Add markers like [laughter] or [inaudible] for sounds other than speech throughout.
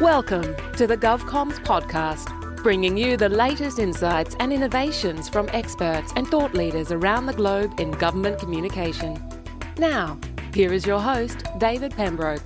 Welcome to the GovComms podcast, bringing you the latest insights and innovations from experts and thought leaders around the globe in government communication. Now, here is your host, David Pembroke.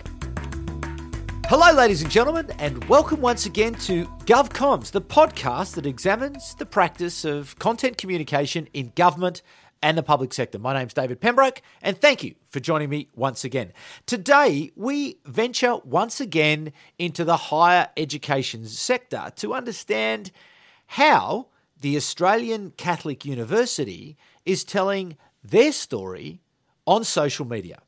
Hello, ladies and gentlemen, and welcome once again to GovComms, the podcast that examines the practice of content communication in government and the public sector. My name's David Pembroke, and thank you for joining me once again. Today, we venture once again into the higher education sector to understand how the Australian Catholic University is telling their story on social media.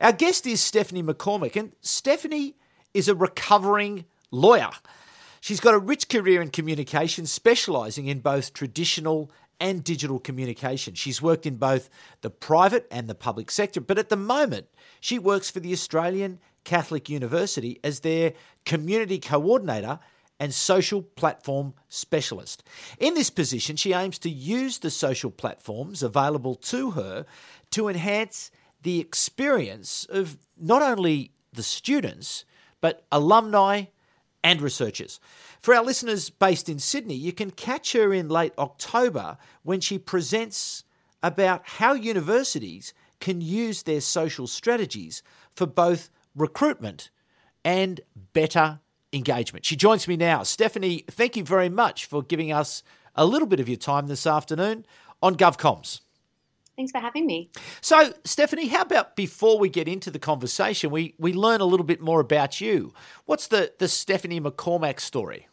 Our guest is Stephanie McCormick, and Stephanie is a recovering lawyer. She's got a rich career in communication, specialising in both traditional and digital communication. She's worked in both the private and the public sector, but at the moment, she works for the Australian Catholic University as their community coordinator and social platform specialist. In this position, she aims to use the social platforms available to her to enhance the experience of not only the students, but alumni and researchers. For our listeners based in Sydney, you can catch her in late October when she presents about how universities can use their social strategies for both recruitment and better engagement. She joins me now. Stephanie, thank you very much for giving us a little bit of your time this afternoon on GovComms. Thanks for having me. So, Stephanie, how about before we get into the conversation, we, we learn a little bit more about you? What's the, the Stephanie McCormick story?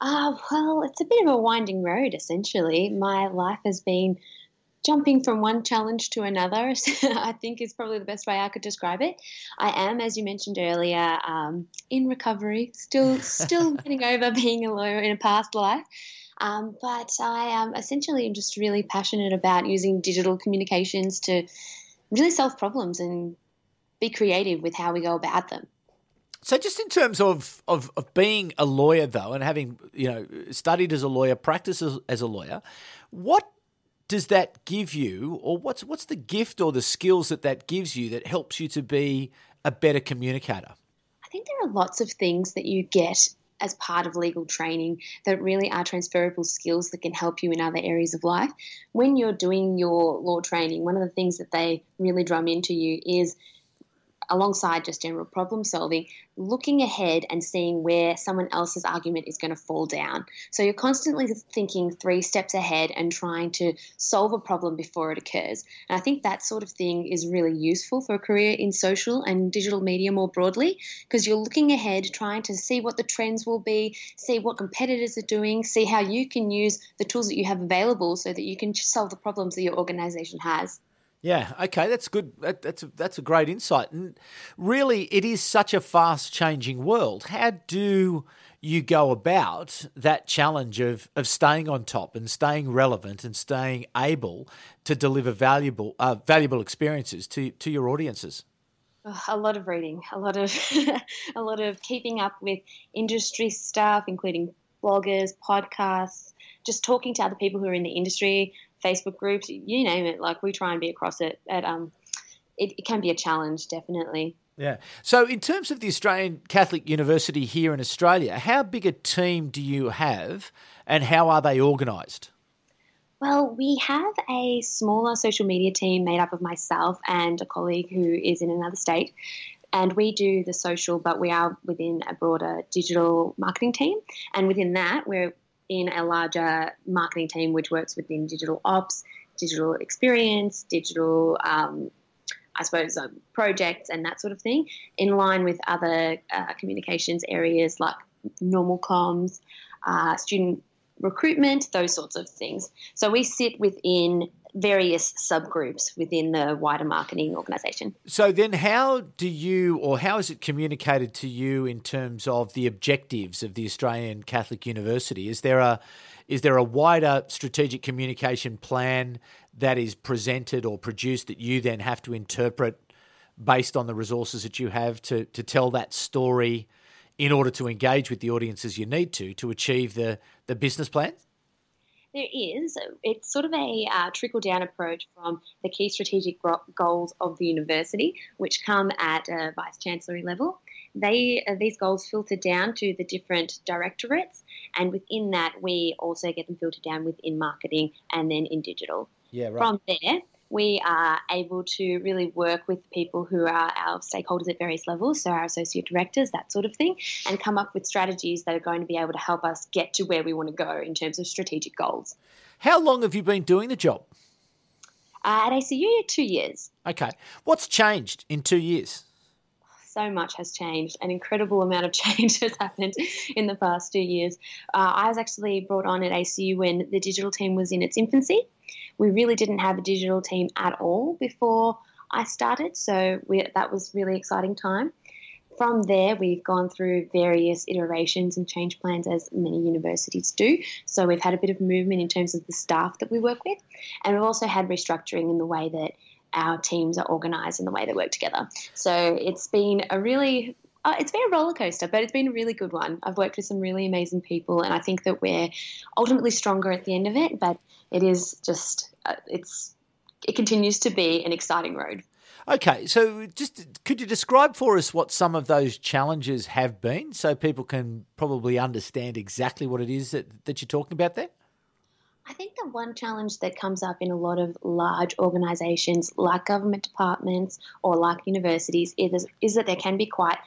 Uh, well, it's a bit of a winding road, essentially. My life has been jumping from one challenge to another, [laughs] I think is probably the best way I could describe it. I am, as you mentioned earlier, um, in recovery, still still [laughs] getting over being a lawyer in a past life. Um, but I am essentially just really passionate about using digital communications to really solve problems and be creative with how we go about them. So, just in terms of, of, of being a lawyer, though, and having you know studied as a lawyer, practiced as, as a lawyer, what does that give you, or what's what's the gift or the skills that that gives you that helps you to be a better communicator? I think there are lots of things that you get as part of legal training that really are transferable skills that can help you in other areas of life. When you're doing your law training, one of the things that they really drum into you is alongside just general problem solving, looking ahead and seeing where someone else's argument is going to fall down. So you're constantly thinking three steps ahead and trying to solve a problem before it occurs. And I think that sort of thing is really useful for a career in social and digital media more broadly because you're looking ahead, trying to see what the trends will be, see what competitors are doing, see how you can use the tools that you have available so that you can solve the problems that your organization has. Yeah, okay, that's good. That, that's a, that's a great insight. And really, it is such a fast changing world. How do you go about that challenge of, of staying on top and staying relevant and staying able to deliver valuable uh, valuable experiences to, to your audiences? a lot of reading, a lot of [laughs] a lot of keeping up with industry stuff, including bloggers, podcasts, just talking to other people who are in the industry, Facebook groups, you name it. Like we try and be across it. At, um, it, it can be a challenge, definitely. Yeah. So, in terms of the Australian Catholic University here in Australia, how big a team do you have and how are they organised? Well, we have a smaller social media team made up of myself and a colleague who is in another state. And we do the social, but we are within a broader digital marketing team. And within that, we're in a larger marketing team which works within digital ops, digital experience, digital, um, I suppose, um, projects and that sort of thing, in line with other uh, communications areas like normal comms, uh, student recruitment, those sorts of things. So we sit within various subgroups within the wider marketing organization. So then how do you or how is it communicated to you in terms of the objectives of the Australian Catholic University? Is there a is there a wider strategic communication plan that is presented or produced that you then have to interpret based on the resources that you have to to tell that story in order to engage with the audiences you need to to achieve the the business plan? There is. It's sort of a uh, trickle down approach from the key strategic goals of the university, which come at a vice chancellery level. they uh, these goals filter down to the different directorates, and within that, we also get them filtered down within marketing and then in digital. Yeah, right. From there, we are able to really work with people who are our stakeholders at various levels, so our associate directors, that sort of thing, and come up with strategies that are going to be able to help us get to where we want to go in terms of strategic goals. How long have you been doing the job? Uh, at ACU, two years. Okay. What's changed in two years? so much has changed. An incredible amount of [laughs] change has happened in the past two years. Uh, I was actually brought on at ACU when the digital team was in its infancy. We really didn't have a digital team at all before I started, so we, that was really exciting time. From there, we've gone through various iterations and change plans as many universities do. So we've had a bit of movement in terms of the staff that we work with, and we've also had restructuring in the way that our teams are organised and the way they work together. So it's been a really uh, it's been a roller coaster, but it's been a really good one. I've worked with some really amazing people, and I think that we're ultimately stronger at the end of it. But it is just uh, it's it continues to be an exciting road. Okay, so just could you describe for us what some of those challenges have been, so people can probably understand exactly what it is that, that you're talking about there? I think the one challenge that comes up in a lot of large organisations like government departments or like universities is, is that there can be quite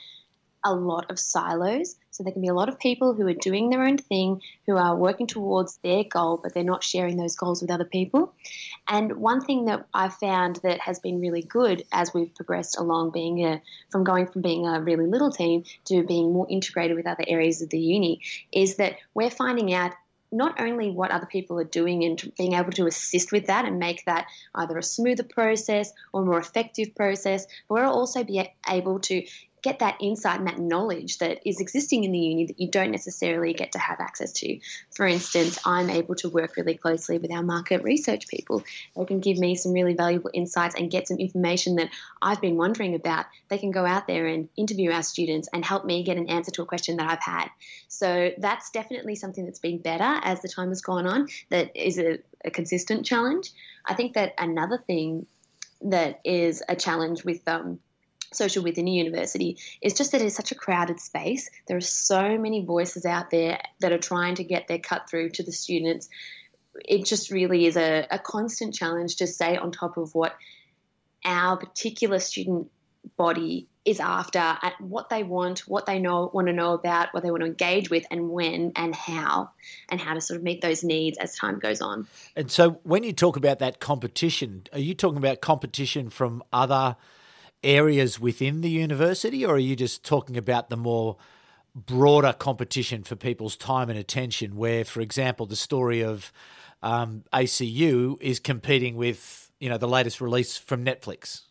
a lot of silos. So there can be a lot of people who are doing their own thing, who are working towards their goal, but they're not sharing those goals with other people. And one thing that I've found that has been really good as we've progressed along, being a, from going from being a really little team to being more integrated with other areas of the uni, is that we're finding out not only what other people are doing and being able to assist with that and make that either a smoother process or more effective process, but we're also be able to get that insight and that knowledge that is existing in the uni that you don't necessarily get to have access to. For instance, I'm able to work really closely with our market research people. They can give me some really valuable insights and get some information that I've been wondering about. They can go out there and interview our students and help me get an answer to a question that I've had. So that's definitely something that's been better as the time has gone on, that is a, a consistent challenge. I think that another thing that is a challenge with um, social within a university is just that it's such a crowded space. There are so many voices out there that are trying to get their cut through to the students. It just really is a, a constant challenge to stay on top of what our particular student body is after and what they want, what they know want to know about, what they want to engage with, and when and how, and how to sort of meet those needs as time goes on. And so, when you talk about that competition, are you talking about competition from other areas within the university, or are you just talking about the more broader competition for people's time and attention? Where, for example, the story of um, ACU is competing with you know the latest release from Netflix.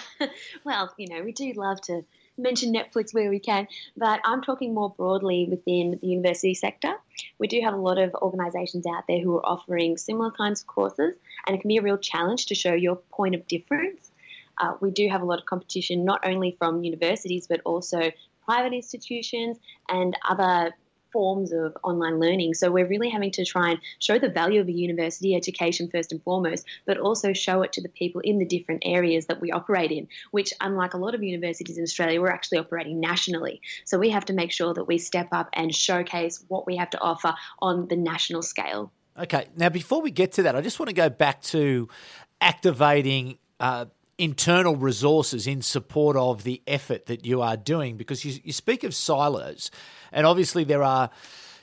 [laughs] well, you know, we do love to mention Netflix where we can, but I'm talking more broadly within the university sector. We do have a lot of organisations out there who are offering similar kinds of courses, and it can be a real challenge to show your point of difference uh, we do have a lot of competition, not only from universities, but also private institutions and other forms of online learning. So we're really having to try and show the value of a university education first and foremost, but also show it to the people in the different areas that we operate in, which unlike a lot of universities in Australia, we're actually operating nationally. So we have to make sure that we step up and showcase what we have to offer on the national scale. Okay. Now, before we get to that, I just want to go back to activating uh, internal resources in support of the effort that you are doing because you, you speak of silos and obviously there are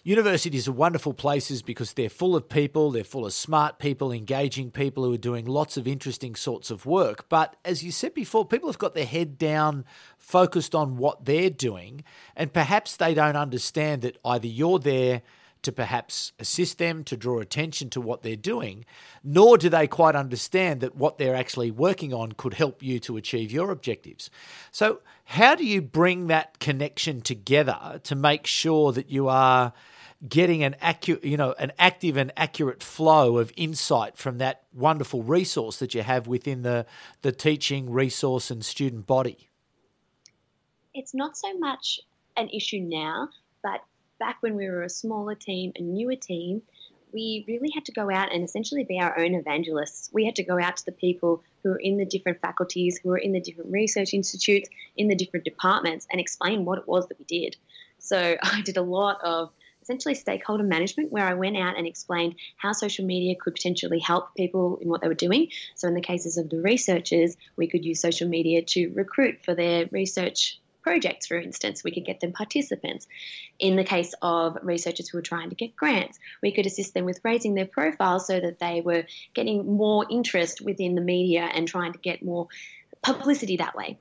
universities are wonderful places because they're full of people they're full of smart people engaging people who are doing lots of interesting sorts of work. But as you said before people have got their head down focused on what they're doing and perhaps they don't understand that either you're there to perhaps assist them to draw attention to what they're doing, nor do they quite understand that what they're actually working on could help you to achieve your objectives. So, how do you bring that connection together to make sure that you are getting an accurate, you know, an active and accurate flow of insight from that wonderful resource that you have within the the teaching resource and student body? It's not so much an issue now, but back when we were a smaller team, a newer team, we really had to go out and essentially be our own evangelists. We had to go out to the people who were in the different faculties, who were in the different research institutes, in the different departments, and explain what it was that we did. So [laughs] I did a lot of essentially stakeholder management where I went out and explained how social media could potentially help people in what they were doing. So, in the cases of the researchers, we could use social media to recruit for their research projects, for instance, we could get them participants. In the case of researchers who were trying to get grants, we could assist them with raising their profile so that they were getting more interest within the media and trying to get more publicity that way.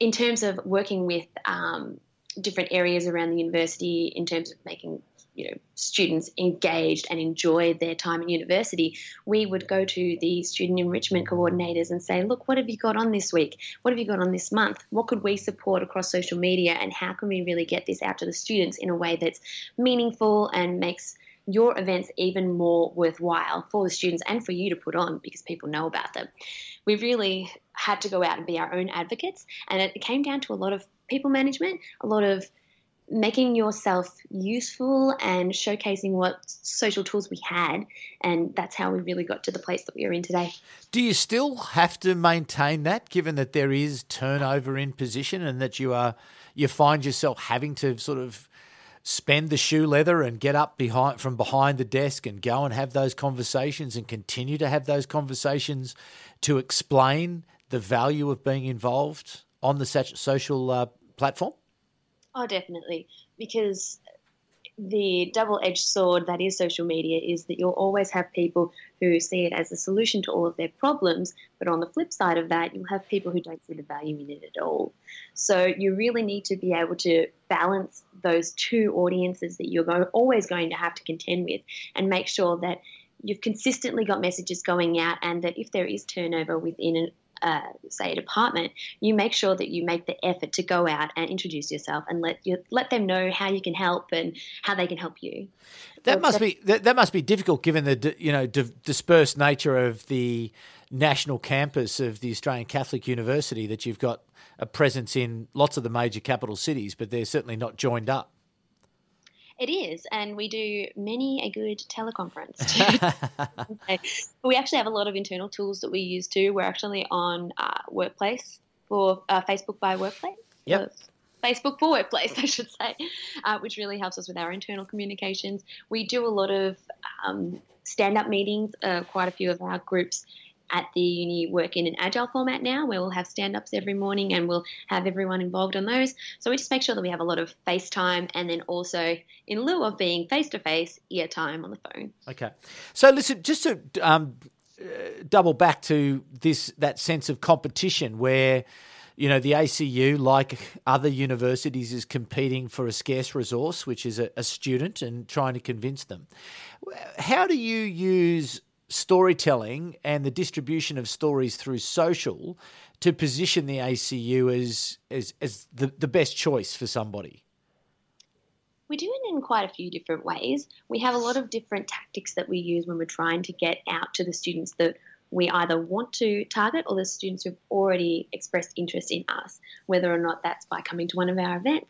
In terms of working with um, different areas around the university, in terms of making you know students engaged and enjoy their time in university, we would go to the student enrichment coordinators and say, look, what have you got on this week? What have you got on this month? What could we support across social media and how can we really get this out to the students in a way that's meaningful and makes your events even more worthwhile for the students and for you to put on because people know about them. We really had to go out and be our own advocates, and it came down to a lot of people management, a lot of making yourself useful and showcasing what social tools we had. And that's how we really got to the place that we are in today. Do you still have to maintain that given that there is turnover in position and that you are you find yourself having to sort of spend the shoe leather and get up behind from behind the desk and go and have those conversations and continue to have those conversations to explain the value of being involved on the social uh, platform? Oh, definitely. Because the double edged sword that is social media is that you'll always have people who see it as a solution to all of their problems, but on the flip side of that, you'll have people who don't see the value in it at all. So you really need to be able to balance those two audiences that you're always going to have to contend with and make sure that you've consistently got messages going out and that if there is turnover within uh, say a department, you make sure that you make the effort to go out and introduce yourself and let you let them know how you can help and how they can help you. That so must be that, that, must be difficult given the you know di- dispersed nature of the national campus of the Australian Catholic University. That you've got a presence in lots of the major capital cities, but they're certainly not joined up. It is, and we do many a good teleconference. [laughs] Too. We actually have a lot of internal tools that we use too. We're actually on uh, Workplace for uh, Facebook by Workplace. Yep. Facebook for Workplace, [laughs] I should say, uh, which really helps us with our internal communications. We do a lot of um, stand up meetings. Uh, quite a few of our groups at the uni work in an agile format now where we'll have stand ups every morning and we'll have everyone involved on those. So we just make sure that we have a lot of face time and then also, in lieu of being face to face, ear time on the phone. Okay. So listen, just to um, uh, double back to this that sense of competition where you know the ACU, like other universities, is competing for a scarce resource, which is a, a student, and trying to convince them. How do you use storytelling and the distribution of stories through social to position the ACU as as, as the, the best choice for somebody? We do it in quite a few different ways. We have a lot of different tactics that we use when we're trying to get out to the students that we either want to target or the students who've already expressed interest in us, whether or not that's by coming to one of our events,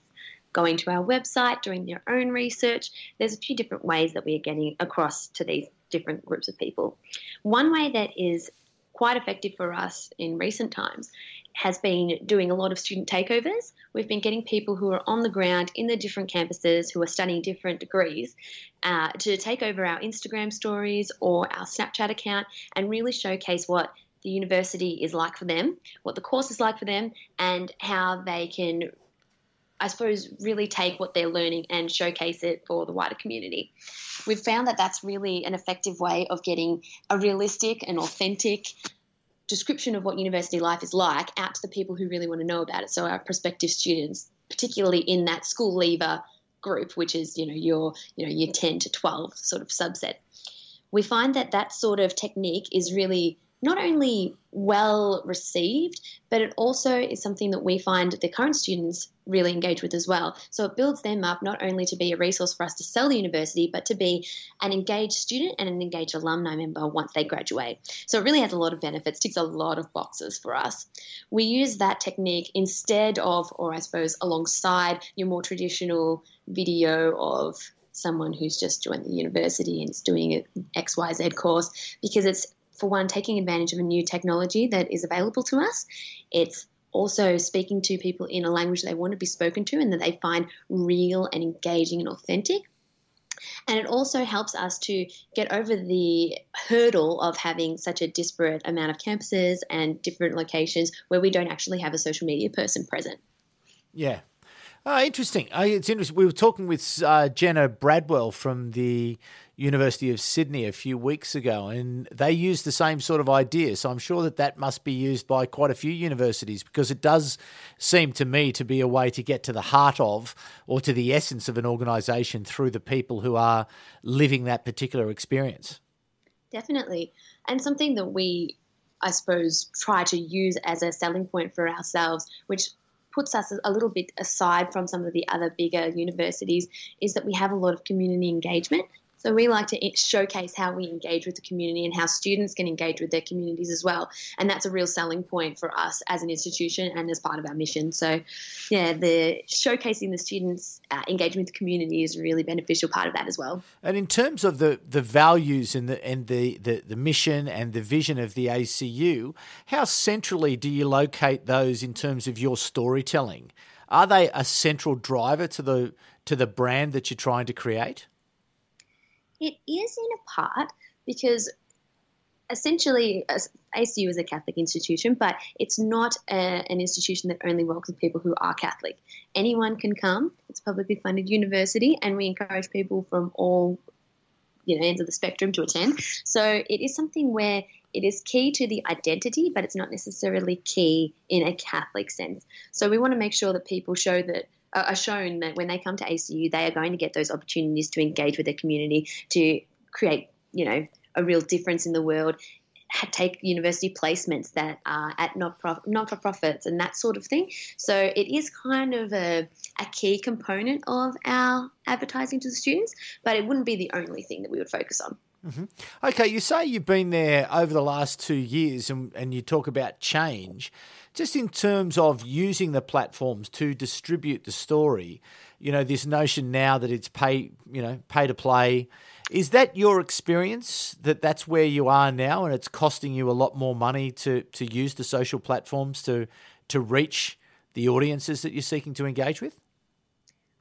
going to our website, doing their own research. There's a few different ways that we are getting across to these different groups of people. One way that is quite effective for us in recent times has been doing a lot of student takeovers. We've been getting people who are on the ground in the different campuses who are studying different degrees uh, to take over our Instagram stories or our Snapchat account and really showcase what the university is like for them, what the course is like for them, and how they can I suppose, really take what they're learning and showcase it for the wider community. We've found that that's really an effective way of getting a realistic and authentic description of what university life is like out to the people who really want to know about it. So our prospective students, particularly in that school leaver group, which is you know your you know your ten to twelve sort of subset, we find that that sort of technique is really not only well received, but it also is something that we find the current students really engage with as well. So it builds them up not only to be a resource for us to sell the university, but to be an engaged student and an engaged alumni member once they graduate. So it really has a lot of benefits, ticks a lot of boxes for us. We use that technique instead of, or I suppose alongside your more traditional video of someone who's just joined the university and is doing an XYZ course because it's for one, taking advantage of a new technology that is available to us. It's also speaking to people in a language they want to be spoken to and that they find real and engaging and authentic. And it also helps us to get over the hurdle of having such a disparate amount of campuses and different locations where we don't actually have a social media person present. Yeah. Oh, interesting. It's interesting. We were talking with uh, Jenna Bradwell from the University of Sydney a few weeks ago, and they used the same sort of idea. So I'm sure that that must be used by quite a few universities because it does seem to me to be a way to get to the heart of or to the essence of an organisation through the people who are living that particular experience. Definitely. And something that we, I suppose, try to use as a selling point for ourselves, which puts us a little bit aside from some of the other bigger universities is that we have a lot of community engagement. So we like to showcase how we engage with the community and how students can engage with their communities as well. And that's a real selling point for us as an institution and as part of our mission. So, yeah, the showcasing the students' uh, engagement with the community is a really beneficial part of that as well. And in terms of the, the values and the and the, the, the mission and the vision of the ACU, how centrally do you locate those in terms of your storytelling? Are they a central driver to the to the brand that you're trying to create? It is in a part because essentially ACU is a Catholic institution, but it's not a, an institution that only welcomes people who are Catholic. Anyone can come. It's a publicly funded university, and we encourage people from all you know ends of the spectrum to attend. So it is something where it is key to the identity, but it's not necessarily key in a Catholic sense. So we want to make sure that people show that are shown that when they come to ACU, they are going to get those opportunities to engage with their community, to create, you know, a real difference in the world, take university placements that are at not for profits and that sort of thing. So it is kind of a, a key component of our advertising to the students, but it wouldn't be the only thing that we would focus on. Mm-hmm. Okay, you say you've been there over the last two years and, and you talk about change. Just in terms of using the platforms to distribute the story, you know, this notion now that it's pay, you know, pay to play, is that your experience that that's where you are now and it's costing you a lot more money to, to use the social platforms to, to reach the audiences that you're seeking to engage with?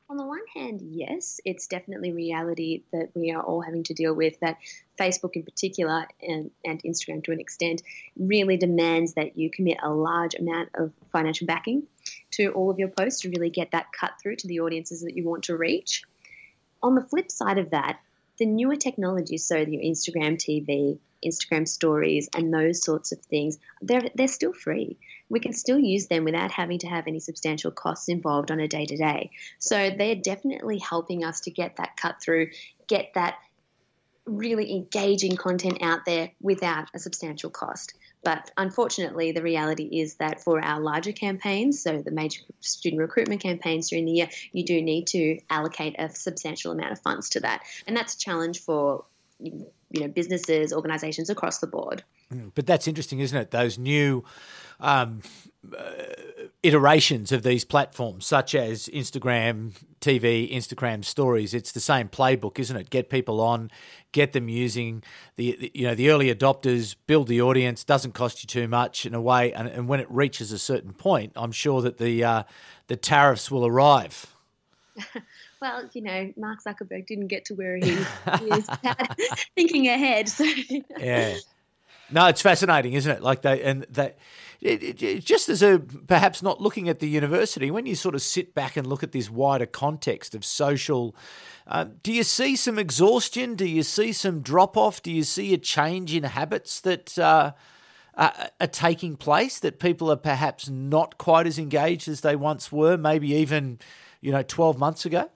On the one hand, yes, it's definitely reality that we are all having to deal with. That Facebook, in particular, and, and Instagram to an extent, really demands that you commit a large amount of financial backing to all of your posts to really get that cut through to the audiences that you want to reach. On the flip side of that, the newer technologies, so your Instagram TV, Instagram stories, and those sorts of things, they're, they're still free. We can still use them without having to have any substantial costs involved on a day to day. So they're definitely helping us to get that cut through, get that really engaging content out there without a substantial cost. But unfortunately, the reality is that for our larger campaigns, so the major student recruitment campaigns during the year, you do need to allocate a substantial amount of funds to that. And that's a challenge for you know businesses, organisations across the board. Mm, but that's interesting, isn't it? Those new um, uh, iterations of these platforms, such as Instagram TV, Instagram Stories. It's the same playbook, isn't it? Get people on, get them using the, the you know the early adopters, build the audience. Doesn't cost you too much in a way, and, and when it reaches a certain point, I'm sure that the uh, the tariffs will arrive. [laughs] well, you know, Mark Zuckerberg didn't get to where he, [laughs] is [laughs] thinking ahead. So. yeah. No, it's fascinating, isn't it? Like they and that, it, it, just as a perhaps not looking at the university, when you sort of sit back and look at this wider context of social, uh, do you see some exhaustion? Do you see some drop off? Do you see a change in habits that uh, are, are taking place? That people are perhaps not quite as engaged as they once were, maybe even you know twelve months ago.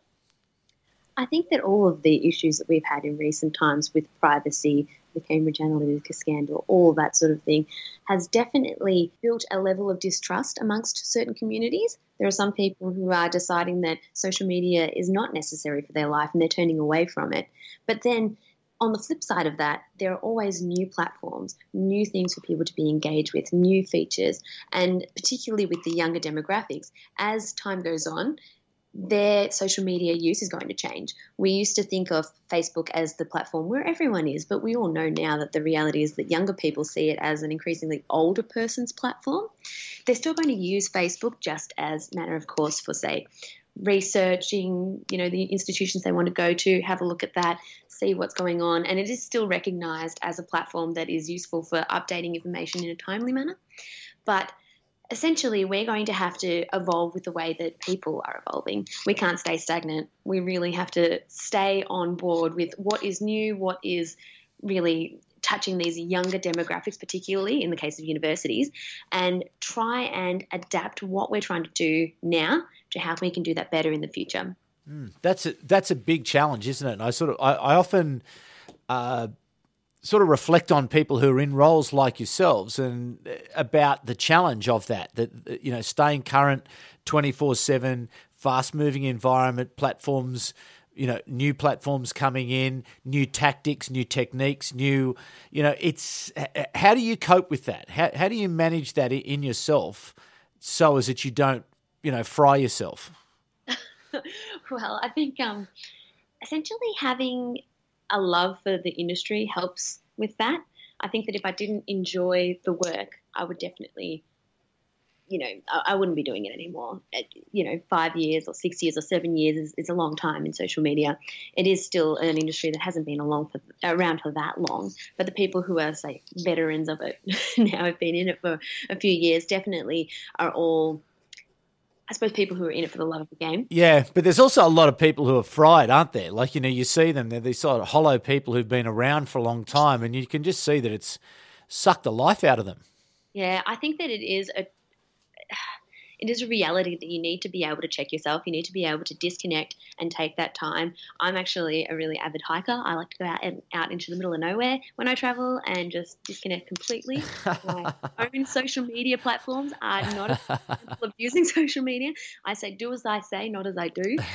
I think that all of the issues that we've had in recent times with privacy, the Cambridge Analytica scandal, all that sort of thing, has definitely built a level of distrust amongst certain communities. There are some people who are deciding that social media is not necessary for their life and they're turning away from it. But then on the flip side of that, there are always new platforms, new things for people to be engaged with, new features, and particularly with the younger demographics. As time goes on, their social media use is going to change. We used to think of Facebook as the platform where everyone is, but we all know now that the reality is that younger people see it as an increasingly older person's platform. They're still going to use Facebook just as matter of course for say researching, you know, the institutions they want to go to, have a look at that, see what's going on, and it is still recognized as a platform that is useful for updating information in a timely manner. But essentially we're going to have to evolve with the way that people are evolving. We can't stay stagnant. We really have to stay on board with what is new, what is really touching these younger demographics, particularly in the case of universities, and try and adapt what we're trying to do now to how we can do that better in the future. Mm, that's a that's a big challenge, isn't it? And I sort of I, I often uh, sort of reflect on people who are in roles like yourselves and uh, about the challenge of that that you know staying current 24/7 fast moving environment platforms you know new platforms coming in new tactics new techniques new you know it's how do you cope with that? How, how do you manage that in yourself so as that you don't you know fry yourself? [laughs] Well i think um essentially having a love for the industry helps with that. I think that if I didn't enjoy the work, I would definitely, you know, I, I wouldn't be doing it anymore. You know, five years or six years or seven years is, is, a long time in social media. It is still an industry that hasn't been along for, around for that long. But the people who are, say, veterans of it [laughs] now have been in it for a few years definitely are all I suppose people who are in it for the love of the game. Yeah, but there's also a lot of people who are fried, aren't there? Like, you know, you see them, they're these sort of hollow people who've been around for a long time, and you can just see that it's sucked the life out of them. Yeah, I think that it is a it is a reality that you need to be able to check yourself. You need to be able to disconnect and take that time. I'm actually a really avid hiker. I like to go out and out into the middle of nowhere when I travel and just disconnect completely. My [laughs] own social media platforms are not of using [laughs] social media. I say do as I say, not as I do. [laughs]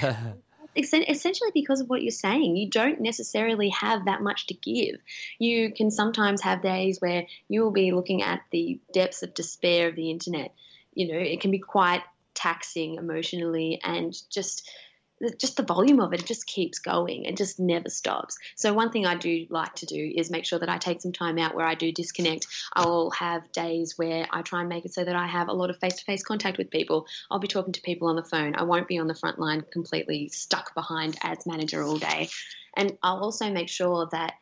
essentially because of what you're saying. You don't necessarily have that much to give. You can sometimes have days where you will be looking at the depths of despair of the internet you know, it can be quite taxing emotionally and just just the volume of it, it just keeps going. It just never stops. So one thing I do like to do is make sure that I take some time out where I do disconnect. I will have days where I try and make it so that I have a lot of face-to-face contact with people. I'll be talking to people on the phone. I won't be on the front line completely stuck behind ads manager all day. And I'll also make sure that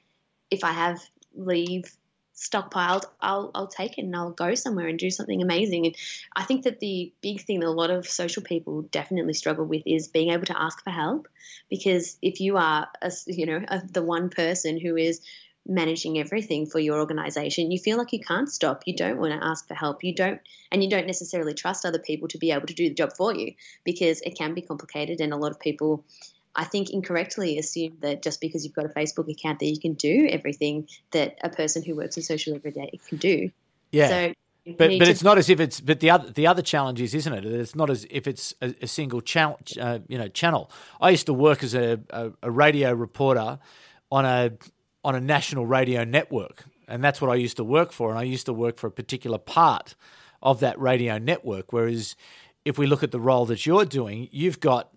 if I have leave stockpiled, I'll I'll take it and I'll go somewhere and do something amazing. And I think that the big thing that a lot of social people definitely struggle with is being able to ask for help, because if you are a, you know a, the one person who is managing everything for your organization you feel like you can't stop. You don't want to ask for help. You don't and you don't necessarily trust other people to be able to do the job for you because it can be complicated and a lot of people I think incorrectly assume that just because you've got a Facebook account that you can do everything that a person who works in social every day can do. Yeah. So but but it's not as if it's but the other the other challenge is isn't it it's not as if it's a, a single channel uh, you know channel i used to work as a, a, a, radio reporter on a on a national radio network and that's what i used to work for and i used to work for a particular part of that radio network whereas if we look at the role that you're doing you've got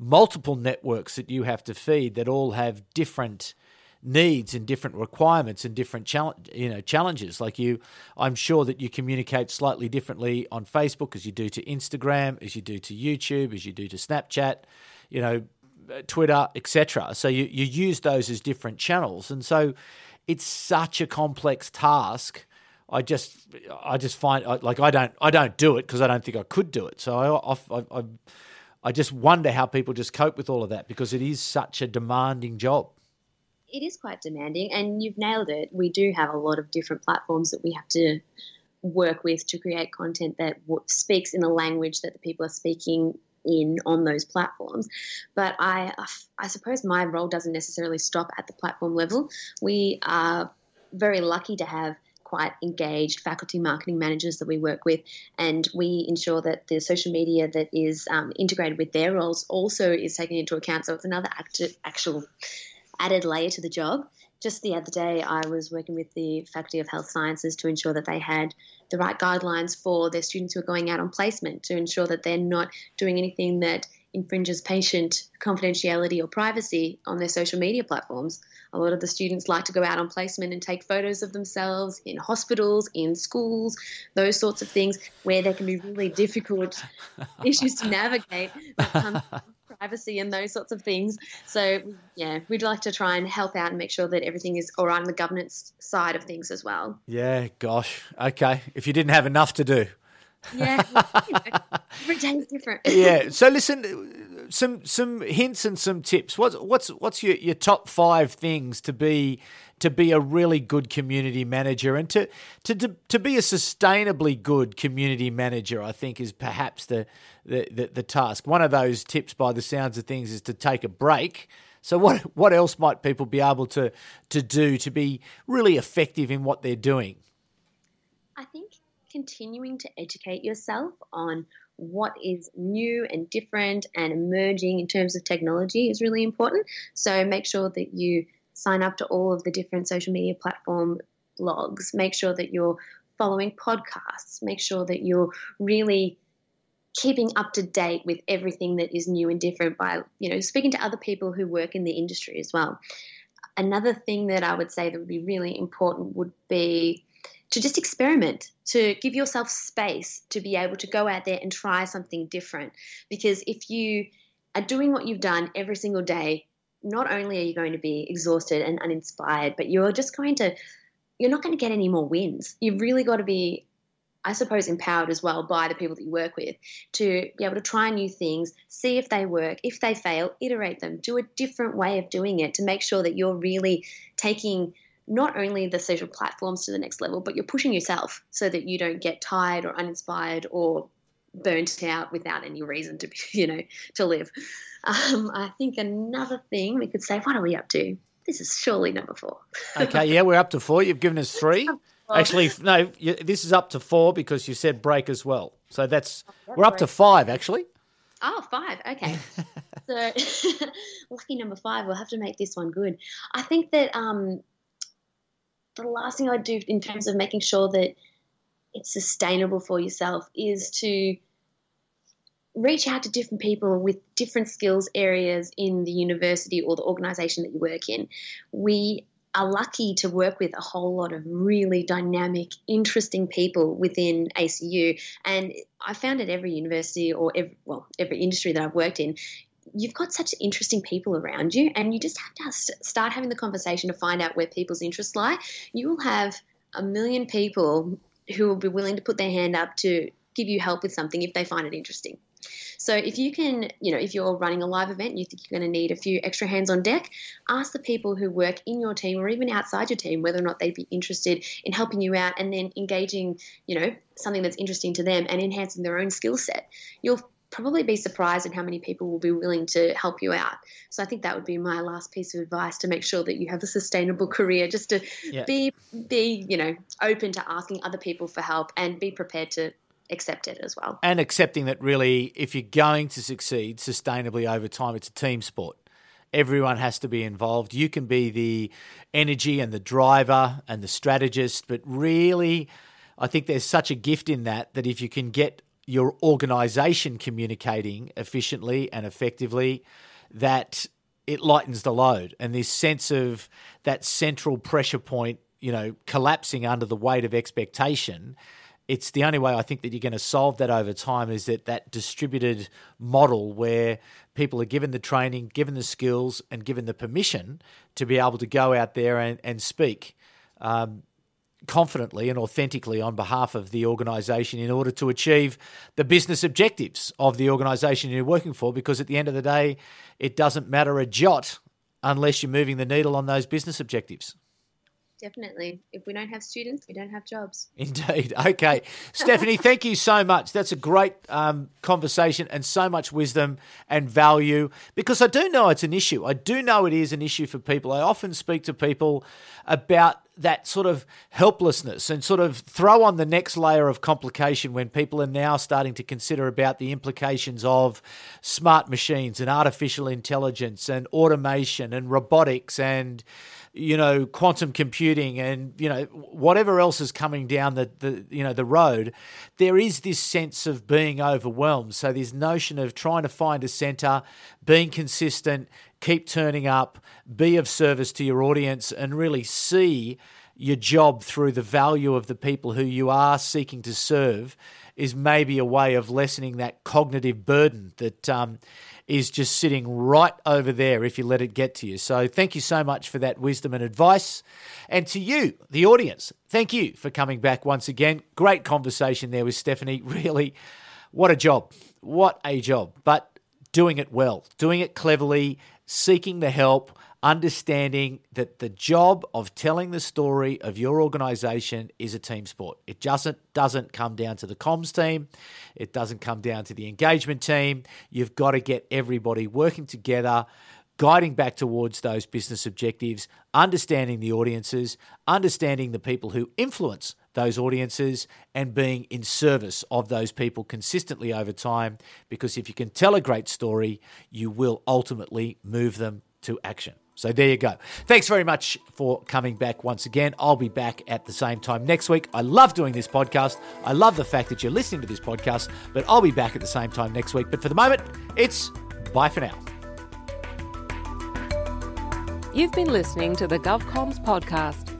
multiple networks that you have to feed that all have different needs and different requirements and different challenge, you know challenges. Like you I'm sure that you communicate slightly differently on Facebook as you do to Instagram as you do to YouTube as you do to Snapchat you know Twitter etc so you you use those as different channels. And so it's such a complex task. I just I just find like I don't I don't do it because I don't think I could do it. So I I, I I just wonder how people just cope with all of that because it is such a demanding job. It is quite demanding, and you've nailed it. We do have a lot of different platforms that we have to work with to create content that speaks in a language that the people are speaking in on those platforms. But I, uh, I suppose my role doesn't necessarily stop at the platform level. We are very lucky to have quite engaged faculty marketing managers that we work with, and we ensure that the social media that is um, integrated with their roles also is taken into account. So it's another act- actual added layer to the job. Just the other day, I was working with the Faculty of Health Sciences to ensure that they had the right guidelines for their students who are going out on placement, to ensure that they're not doing anything that infringes patient confidentiality or privacy on their social media platforms. A lot of the students like to go out on placement and take photos of themselves in hospitals, in schools, those sorts of things where there can be really difficult [laughs] issues to navigate [laughs] privacy and those sorts of things. So, yeah, we'd like to try and help out and make sure that everything is all right on the governance side of things as well. Yeah, gosh. Okay. If you didn't have enough to do. Yeah, you know, every day is different. yeah. So listen, uh, some some hints and some tips. What's what's what's your, your top five things to be to be a really good community manager and to, to to to be a sustainably good community manager? I think is perhaps the the, the, the task. One of those tips, by the sounds of things, is to take a break. So what what else might people be able to to do to be really effective in what they're doing? I think continuing to educate yourself on what is new and different and emerging in terms of technology is really important. So make sure that you sign up to all of the different social media platform blogs. Make sure that you're following podcasts. Make sure that you're really keeping up to date with everything that is new and different by, you know, speaking to other people who work in the industry as well. Another thing that I would say that would be really important would be to just experiment, to give yourself space to be able to go out there and try something different. Because if you are doing what you've done every single day, not only are you going to be exhausted and uninspired, but you're just going to, you're not going to get any more wins. You've really got to be, I suppose, empowered as well by the people that you work with to be able to try new things, see if they work. If they fail, iterate them, do a different way of doing it to make sure that you're really taking not only the social platforms to the next level, but you're pushing yourself so that you don't get tired or uninspired or burnt out without any reason to be, [laughs] you know, to live. Um, I think another thing we could say, what are we up to? This is surely number four. okay, yeah, we're up to four. You've given us three. Actually, no, you, this is up to four because you said break as well. So that's, oh, we're up to five actually. Oh, five. Okay. [laughs] so [laughs] lucky number five. We'll have to make this one good. I think that um, the last thing I would do in terms of making sure that it's sustainable for yourself is to reach out to different people with different skills areas in the university or the organization that you work in. We are lucky to work with a whole lot of really dynamic, interesting people within ACU. And I found at every university or every, well, every industry that I've worked in, you've got such interesting people around you, and you just have to start having the conversation to find out where people's interests lie. You will have a million people who will be willing to put their hand up to give you help with something if they find it interesting. So if you can, you know, if you're running a live event and you think you're going to need a few extra hands on deck, ask the people who work in your team or even outside your team whether or not they'd be interested in helping you out and then engaging, you know, something that's interesting to them and enhancing their own skill set. You'll probably be surprised at how many people will be willing to help you out. So I think that would be my last piece of advice to make sure that you have a sustainable [laughs] career, just to yeah. be be you know open to asking other people for help and be prepared to accept it as well. And accepting that really, if you're going to succeed sustainably over time, it's a team sport. Everyone has to be involved. You can be the energy and the driver and the strategist, but really, I think there's such a gift in that that if you can get your organization communicating efficiently and effectively, that it lightens the load. And this sense of that central pressure point, you know, collapsing under the weight of expectation. It's the only way I think that you're going to solve that over time is that that distributed model where people are given the training, given the skills, and given the permission to be able to go out there and, and speak. Um, confidently and authentically on behalf of the organisation in order to achieve the business objectives of the organisation you're working for. Because at the end of the day, it doesn't matter a jot unless you're moving the needle on those business objectives. Definitely. If we don't have students, we don't have jobs. Indeed. [laughs] Okay. Stephanie, [laughs] thank you so much. That's a great um, conversation and so much wisdom and value because I do know it's an issue. I do know it is an issue for people. I often speak to people about that sort of helplessness and sort of throw on the next layer of complication when people are now starting to consider about the implications of smart machines and artificial intelligence and automation and robotics and you know, quantum computing and, you know, whatever else is coming down the, the you know, the road, there is this sense of being overwhelmed. So this notion of trying to find a center, being consistent, keep turning up, be of service to your audience and really see your job through the value of the people who you are seeking to serve is maybe a way of lessening that cognitive burden that um, is just sitting right over there if you let it get to you. So, thank you so much for that wisdom and advice. And to you, the audience, thank you for coming back once again. Great conversation there with Stephanie. [laughs] Really, what a job. What a job. But doing it well, doing it cleverly, seeking the help understanding that the job of telling the story of your organization is a team sport. It doesn't doesn't come down to the comms team. It doesn't come down to the engagement team. You've got to get everybody working together, guiding back towards those business objectives, understanding the audiences, understanding the people who influence those audiences and being in service of those people consistently over time because if you can tell a great story, you will ultimately move them to action. So there you go. Thanks very much for coming back once again. I'll be back at the same time next week. I love doing this podcast. I love the fact that you're listening to this podcast, but I'll be back at the same time next week. But for the moment, it's bye for now. You've been listening to the GovComms podcast.